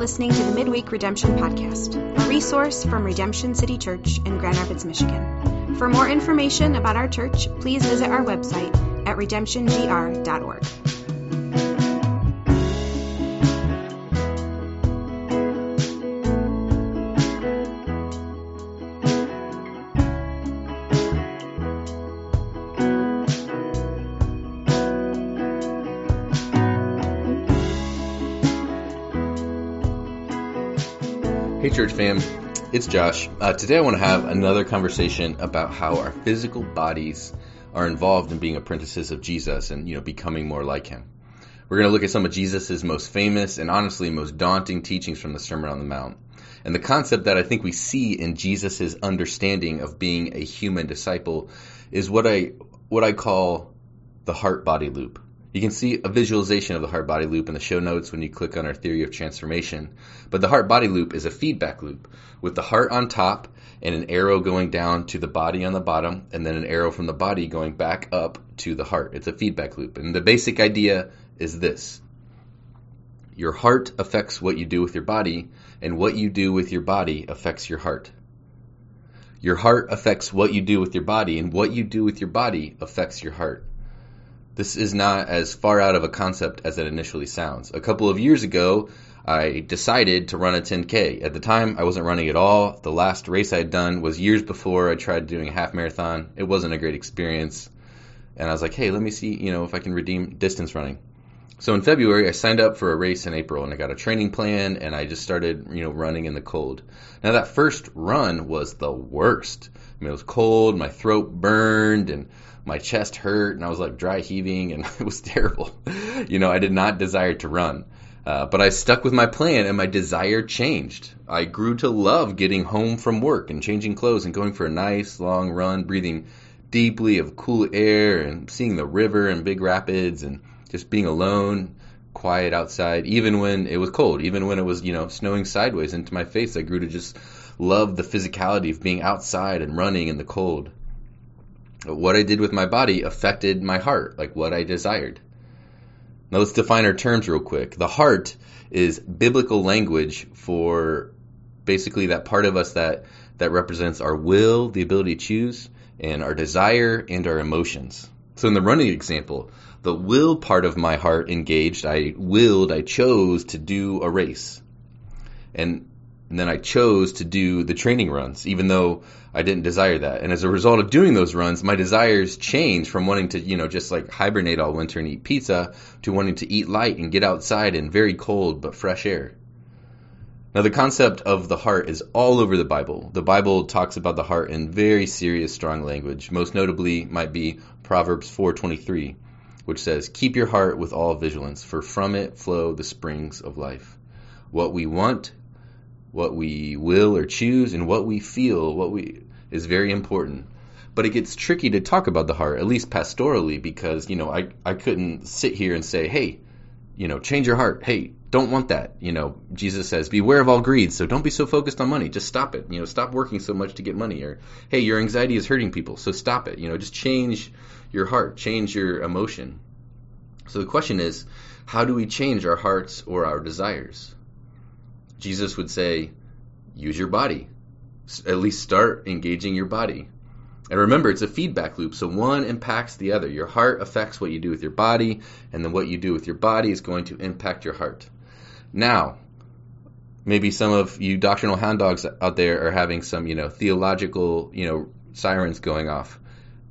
Listening to the Midweek Redemption Podcast, a resource from Redemption City Church in Grand Rapids, Michigan. For more information about our church, please visit our website at redemptiongr.org. Hey, church fam, it's Josh. Uh, today I want to have another conversation about how our physical bodies are involved in being apprentices of Jesus and, you know, becoming more like him. We're going to look at some of Jesus' most famous and honestly most daunting teachings from the Sermon on the Mount. And the concept that I think we see in Jesus' understanding of being a human disciple is what I, what I call the heart body loop. You can see a visualization of the heart body loop in the show notes when you click on our theory of transformation. But the heart body loop is a feedback loop with the heart on top and an arrow going down to the body on the bottom and then an arrow from the body going back up to the heart. It's a feedback loop. And the basic idea is this. Your heart affects what you do with your body and what you do with your body affects your heart. Your heart affects what you do with your body and what you do with your body affects your heart. This is not as far out of a concept as it initially sounds. A couple of years ago, I decided to run a 10K. At the time, I wasn't running at all. The last race I had done was years before I tried doing a half marathon. It wasn't a great experience. And I was like, hey, let me see, you know, if I can redeem distance running. So in February, I signed up for a race in April and I got a training plan and I just started, you know, running in the cold. Now that first run was the worst. I mean, it was cold, my throat burned and my chest hurt and I was like dry heaving and it was terrible. You know, I did not desire to run. Uh, but I stuck with my plan and my desire changed. I grew to love getting home from work and changing clothes and going for a nice long run, breathing deeply of cool air and seeing the river and big rapids and just being alone, quiet outside, even when it was cold, even when it was, you know, snowing sideways into my face. I grew to just love the physicality of being outside and running in the cold what I did with my body affected my heart, like what I desired. Now let's define our terms real quick. The heart is biblical language for basically that part of us that that represents our will, the ability to choose, and our desire and our emotions. So in the running example, the will part of my heart engaged, I willed, I chose to do a race. And and then I chose to do the training runs, even though I didn't desire that. And as a result of doing those runs, my desires changed from wanting to, you know, just like hibernate all winter and eat pizza to wanting to eat light and get outside in very cold but fresh air. Now, the concept of the heart is all over the Bible. The Bible talks about the heart in very serious, strong language. Most notably might be Proverbs 4:23, which says, "Keep your heart with all vigilance, for from it flow the springs of life." What we want what we will or choose and what we feel, what we is very important. But it gets tricky to talk about the heart, at least pastorally, because, you know, I, I couldn't sit here and say, hey, you know, change your heart. Hey, don't want that. You know, Jesus says, beware of all greed. So don't be so focused on money. Just stop it. You know, stop working so much to get money. Or, hey, your anxiety is hurting people. So stop it. You know, just change your heart, change your emotion. So the question is, how do we change our hearts or our desires? Jesus would say, use your body. At least start engaging your body. And remember, it's a feedback loop, so one impacts the other. Your heart affects what you do with your body, and then what you do with your body is going to impact your heart. Now, maybe some of you doctrinal hound dogs out there are having some, you know, theological, you know, sirens going off.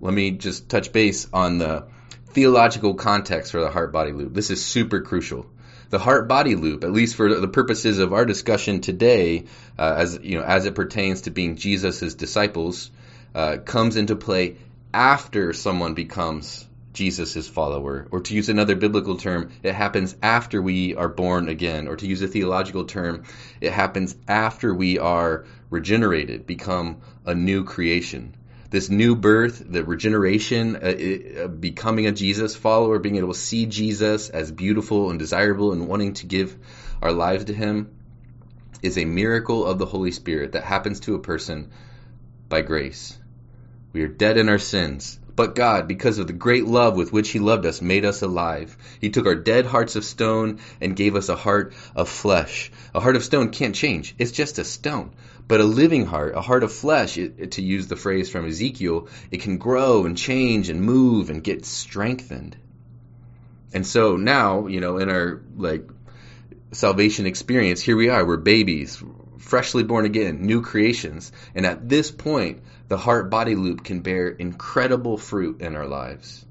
Let me just touch base on the theological context for the heart body loop. This is super crucial the heart body loop, at least for the purposes of our discussion today, uh, as you know, as it pertains to being Jesus' disciples, uh, comes into play after someone becomes Jesus' follower. Or to use another biblical term, it happens after we are born again. Or to use a theological term, it happens after we are regenerated, become a new creation this new birth, the regeneration, uh, uh, becoming a Jesus follower, being able to see Jesus as beautiful and desirable and wanting to give our lives to Him, is a miracle of the Holy Spirit that happens to a person by grace. We are dead in our sins, But God, because of the great love with which He loved us, made us alive. He took our dead hearts of stone and gave us a heart of flesh. A heart of stone can't change. It's just a stone. But a living heart, a heart of flesh, it, to use the phrase from Ezekiel, it can grow and change and move and get strengthened. And so now, you know, in our like salvation experience, here we are, we're babies, freshly born again, new creations. And at this point, the heart body loop can bear incredible fruit in our lives.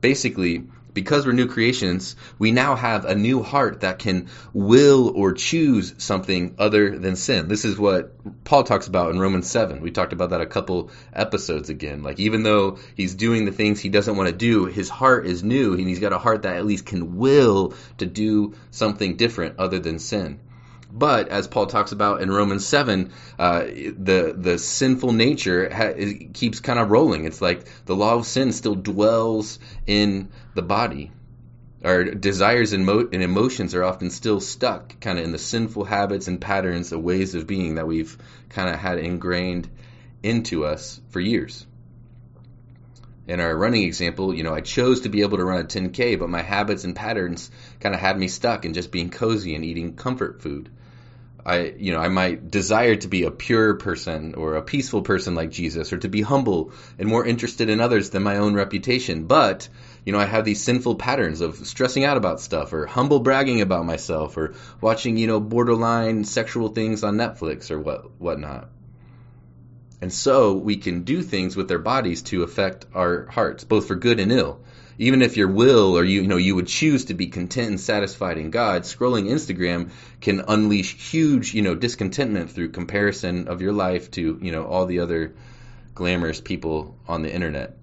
Basically, because we're new creations, we now have a new heart that can will or choose something other than sin. This is what Paul talks about in Romans 7. We talked about that a couple episodes again. Like, even though he's doing the things he doesn't want to do, his heart is new, and he's got a heart that at least can will to do something different other than sin. But as Paul talks about in Romans seven, uh, the the sinful nature ha- keeps kind of rolling. It's like the law of sin still dwells in the body. Our desires and, mo- and emotions are often still stuck, kind of in the sinful habits and patterns, the ways of being that we've kind of had ingrained into us for years in our running example, you know, I chose to be able to run a 10K, but my habits and patterns kind of had me stuck in just being cozy and eating comfort food. I, you know, I might desire to be a pure person or a peaceful person like Jesus or to be humble and more interested in others than my own reputation. But, you know, I have these sinful patterns of stressing out about stuff or humble bragging about myself or watching, you know, borderline sexual things on Netflix or what, whatnot. And so we can do things with our bodies to affect our hearts, both for good and ill. Even if your will or you, you know you would choose to be content and satisfied in God, scrolling Instagram can unleash huge, you know, discontentment through comparison of your life to, you know, all the other glamorous people on the internet.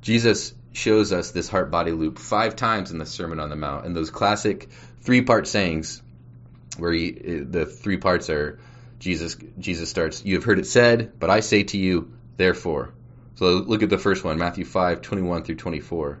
Jesus shows us this heart body loop five times in the Sermon on the Mount, and those classic three part sayings where he, the three parts are Jesus Jesus starts, You have heard it said, but I say to you, therefore. So look at the first one, Matthew 5, 21 through 24.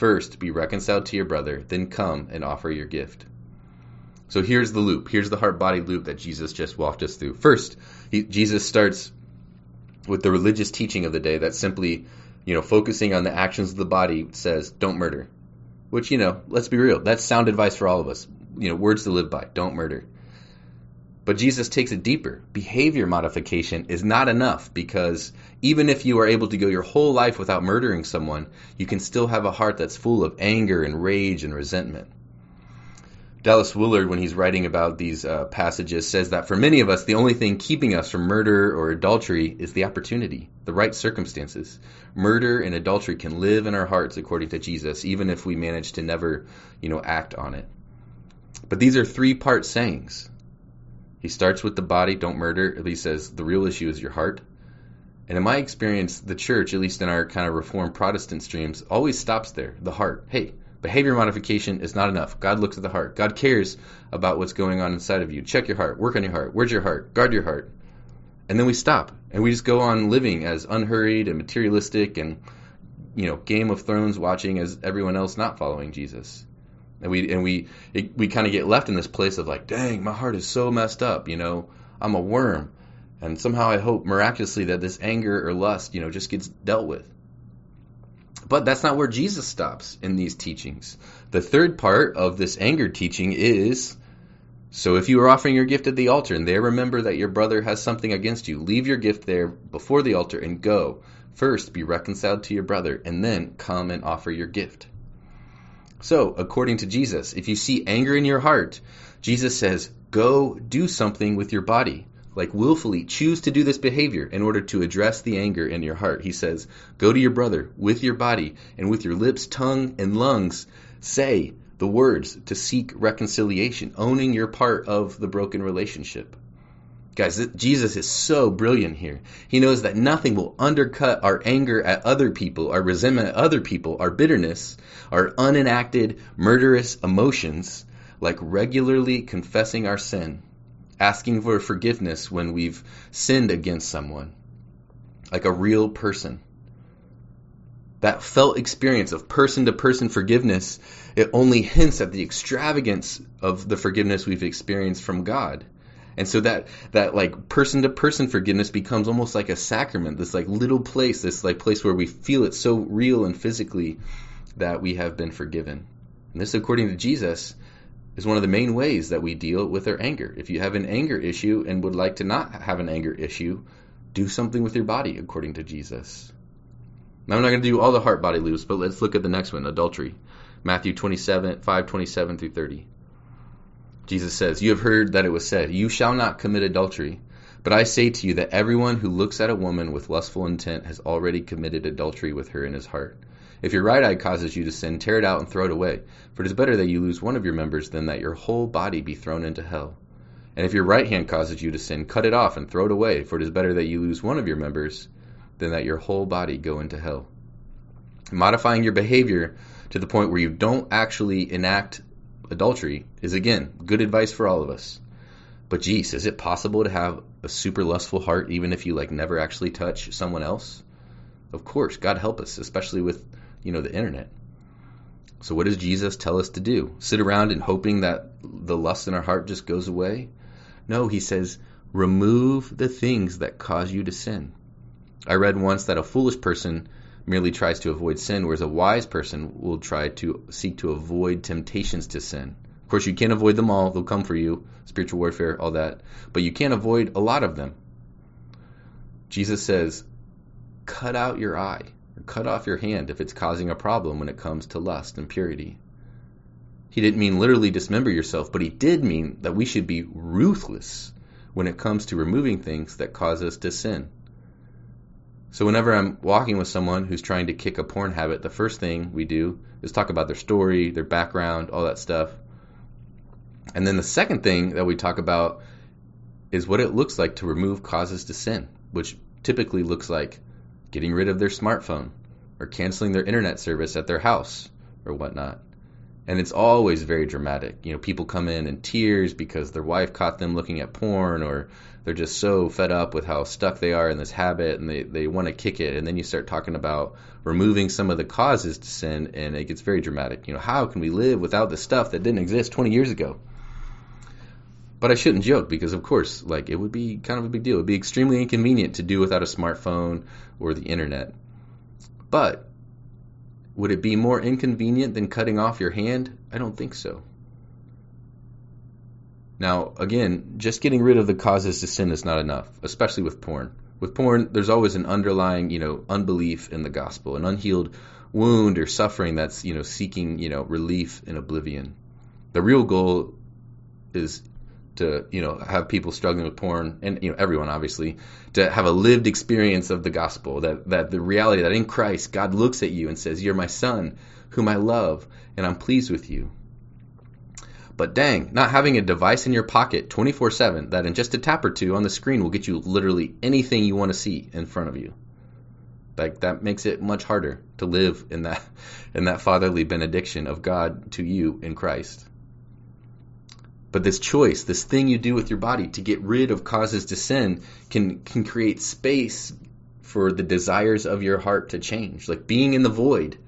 First, be reconciled to your brother, then come and offer your gift. So here's the loop. Here's the heart body loop that Jesus just walked us through. First, he, Jesus starts with the religious teaching of the day that simply, you know, focusing on the actions of the body says, don't murder. Which, you know, let's be real, that's sound advice for all of us. You know, words to live by. Don't murder. But Jesus takes it deeper. Behavior modification is not enough because even if you are able to go your whole life without murdering someone, you can still have a heart that's full of anger and rage and resentment. Dallas Willard, when he's writing about these uh, passages, says that for many of us, the only thing keeping us from murder or adultery is the opportunity, the right circumstances. Murder and adultery can live in our hearts according to Jesus, even if we manage to never, you know, act on it. But these are three part sayings. He starts with the body, don't murder. At least says the real issue is your heart. And in my experience, the church, at least in our kind of Reformed Protestant streams, always stops there, the heart. Hey, behavior modification is not enough. God looks at the heart. God cares about what's going on inside of you. Check your heart. Work on your heart. Where's your heart? Guard your heart. And then we stop and we just go on living as unhurried and materialistic and, you know, Game of Thrones watching as everyone else not following Jesus and we and we it, we kind of get left in this place of like, dang, my heart is so messed up. You know, I'm a worm, and somehow I hope miraculously that this anger or lust, you know, just gets dealt with. But that's not where Jesus stops in these teachings. The third part of this anger teaching is so if you are offering your gift at the altar and there remember that your brother has something against you, leave your gift there before the altar and go. First, be reconciled to your brother, and then come and offer your gift. So, according to Jesus, if you see anger in your heart, Jesus says, go do something with your body. Like willfully choose to do this behavior in order to address the anger in your heart. He says, go to your brother with your body and with your lips, tongue, and lungs, say the words to seek reconciliation, owning your part of the broken relationship. Guys, Jesus is so brilliant here. He knows that nothing will undercut our anger at other people, our resentment at other people, our bitterness, our unenacted, murderous emotions, like regularly confessing our sin, asking for forgiveness when we've sinned against someone, like a real person. That felt experience of person to person forgiveness, it only hints at the extravagance of the forgiveness we've experienced from God. And so that that like person to person forgiveness becomes almost like a sacrament, this like little place, this like place where we feel it so real and physically that we have been forgiven. And this, according to Jesus, is one of the main ways that we deal with our anger. If you have an anger issue and would like to not have an anger issue, do something with your body, according to Jesus. Now, I'm not going to do all the heart body loops, but let's look at the next one adultery. Matthew 27, 5, 27 through 30. Jesus says, You have heard that it was said, You shall not commit adultery. But I say to you that everyone who looks at a woman with lustful intent has already committed adultery with her in his heart. If your right eye causes you to sin, tear it out and throw it away. For it is better that you lose one of your members than that your whole body be thrown into hell. And if your right hand causes you to sin, cut it off and throw it away. For it is better that you lose one of your members than that your whole body go into hell. Modifying your behavior to the point where you don't actually enact adultery is again good advice for all of us. But geez, is it possible to have a super lustful heart even if you like never actually touch someone else? Of course, God help us, especially with, you know, the internet. So what does Jesus tell us to do? Sit around and hoping that the lust in our heart just goes away? No, he says, remove the things that cause you to sin. I read once that a foolish person merely tries to avoid sin, whereas a wise person will try to seek to avoid temptations to sin. Of course, you can't avoid them all, they'll come for you, spiritual warfare, all that, but you can't avoid a lot of them. Jesus says, cut out your eye, or cut off your hand if it's causing a problem when it comes to lust and purity. He didn't mean literally dismember yourself, but he did mean that we should be ruthless when it comes to removing things that cause us to sin. So whenever I'm walking with someone who's trying to kick a porn habit, the first thing we do is talk about their story, their background, all that stuff. And then the second thing that we talk about is what it looks like to remove causes to sin, which typically looks like getting rid of their smartphone or canceling their internet service at their house or whatnot. And it's always very dramatic. You know, people come in in tears because their wife caught them looking at porn or they're just so fed up with how stuck they are in this habit and they, they want to kick it. And then you start talking about removing some of the causes to sin and it gets very dramatic. You know, how can we live without the stuff that didn't exist 20 years ago? But I shouldn't joke because, of course, like it would be kind of a big deal. It would be extremely inconvenient to do without a smartphone or the internet. But would it be more inconvenient than cutting off your hand? I don't think so. Now, again, just getting rid of the causes to sin is not enough, especially with porn. With porn, there's always an underlying, you know, unbelief in the gospel, an unhealed wound or suffering that's, you know, seeking, you know, relief in oblivion. The real goal is to, you know, have people struggling with porn and, you know, everyone obviously, to have a lived experience of the gospel, that, that the reality that in Christ, God looks at you and says, You're my son, whom I love, and I'm pleased with you. But dang, not having a device in your pocket 24 7 that in just a tap or two on the screen will get you literally anything you want to see in front of you. Like that makes it much harder to live in that in that fatherly benediction of God to you in Christ. But this choice, this thing you do with your body to get rid of causes to sin can can create space for the desires of your heart to change. Like being in the void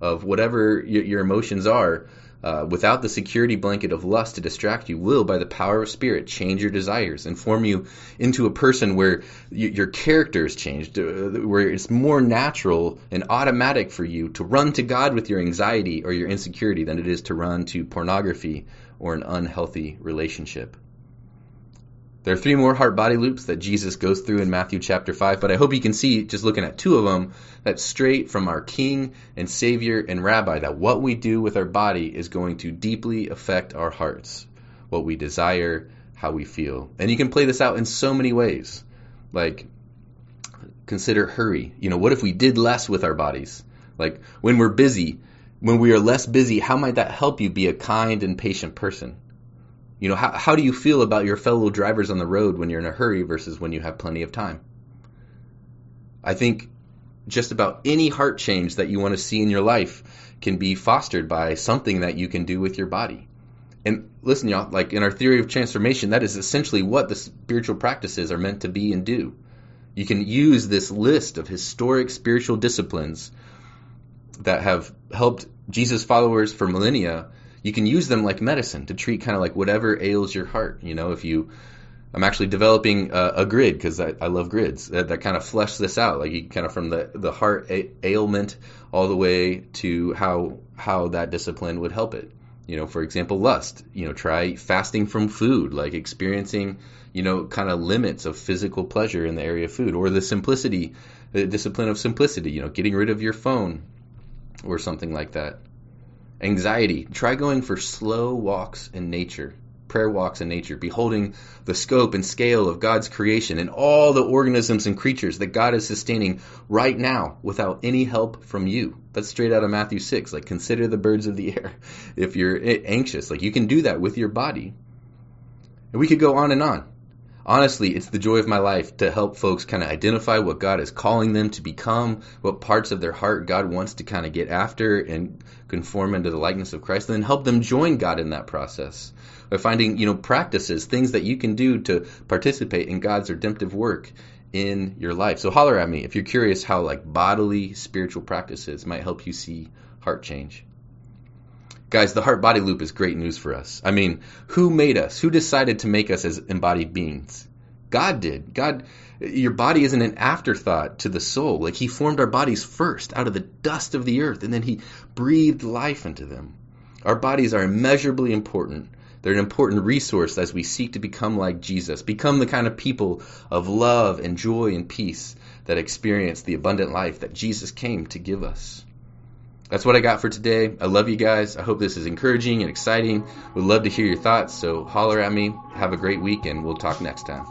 of whatever your, your emotions are uh, without the security blanket of lust to distract you, will, by the power of spirit, change your desires and form you into a person where your character is changed, uh, where it's more natural and automatic for you to run to God with your anxiety or your insecurity than it is to run to pornography or an unhealthy relationship. There are three more heart body loops that Jesus goes through in Matthew chapter 5, but I hope you can see, just looking at two of them, that straight from our King and Savior and Rabbi, that what we do with our body is going to deeply affect our hearts, what we desire, how we feel. And you can play this out in so many ways. Like, consider hurry. You know, what if we did less with our bodies? Like, when we're busy, when we are less busy, how might that help you be a kind and patient person? You know, how, how do you feel about your fellow drivers on the road when you're in a hurry versus when you have plenty of time? I think just about any heart change that you want to see in your life can be fostered by something that you can do with your body. And listen, y'all, like in our theory of transformation, that is essentially what the spiritual practices are meant to be and do. You can use this list of historic spiritual disciplines that have helped Jesus followers for millennia. You can use them like medicine to treat kind of like whatever ails your heart. You know, if you, I'm actually developing a, a grid because I, I, love grids that, that, kind of flesh this out, like you kind of from the the heart ailment all the way to how how that discipline would help it. You know, for example, lust. You know, try fasting from food, like experiencing, you know, kind of limits of physical pleasure in the area of food, or the simplicity, the discipline of simplicity. You know, getting rid of your phone, or something like that. Anxiety. Try going for slow walks in nature prayer walks in nature, beholding the scope and scale of God's creation and all the organisms and creatures that God is sustaining right now without any help from you. That's straight out of Matthew 6. Like, consider the birds of the air if you're anxious. Like, you can do that with your body. And we could go on and on. Honestly, it's the joy of my life to help folks kind of identify what God is calling them to become, what parts of their heart God wants to kind of get after and conform into the likeness of Christ, and then help them join God in that process by finding, you know, practices, things that you can do to participate in God's redemptive work in your life. So holler at me if you're curious how like bodily spiritual practices might help you see heart change. Guys, the heart body loop is great news for us. I mean, who made us? Who decided to make us as embodied beings? God did. God, your body isn't an afterthought to the soul. Like He formed our bodies first out of the dust of the earth, and then He breathed life into them. Our bodies are immeasurably important. They're an important resource as we seek to become like Jesus, become the kind of people of love and joy and peace that experience the abundant life that Jesus came to give us that's what I got for today. I love you guys. I hope this is encouraging and exciting. Would love to hear your thoughts, so holler at me. Have a great week, and we'll talk next time.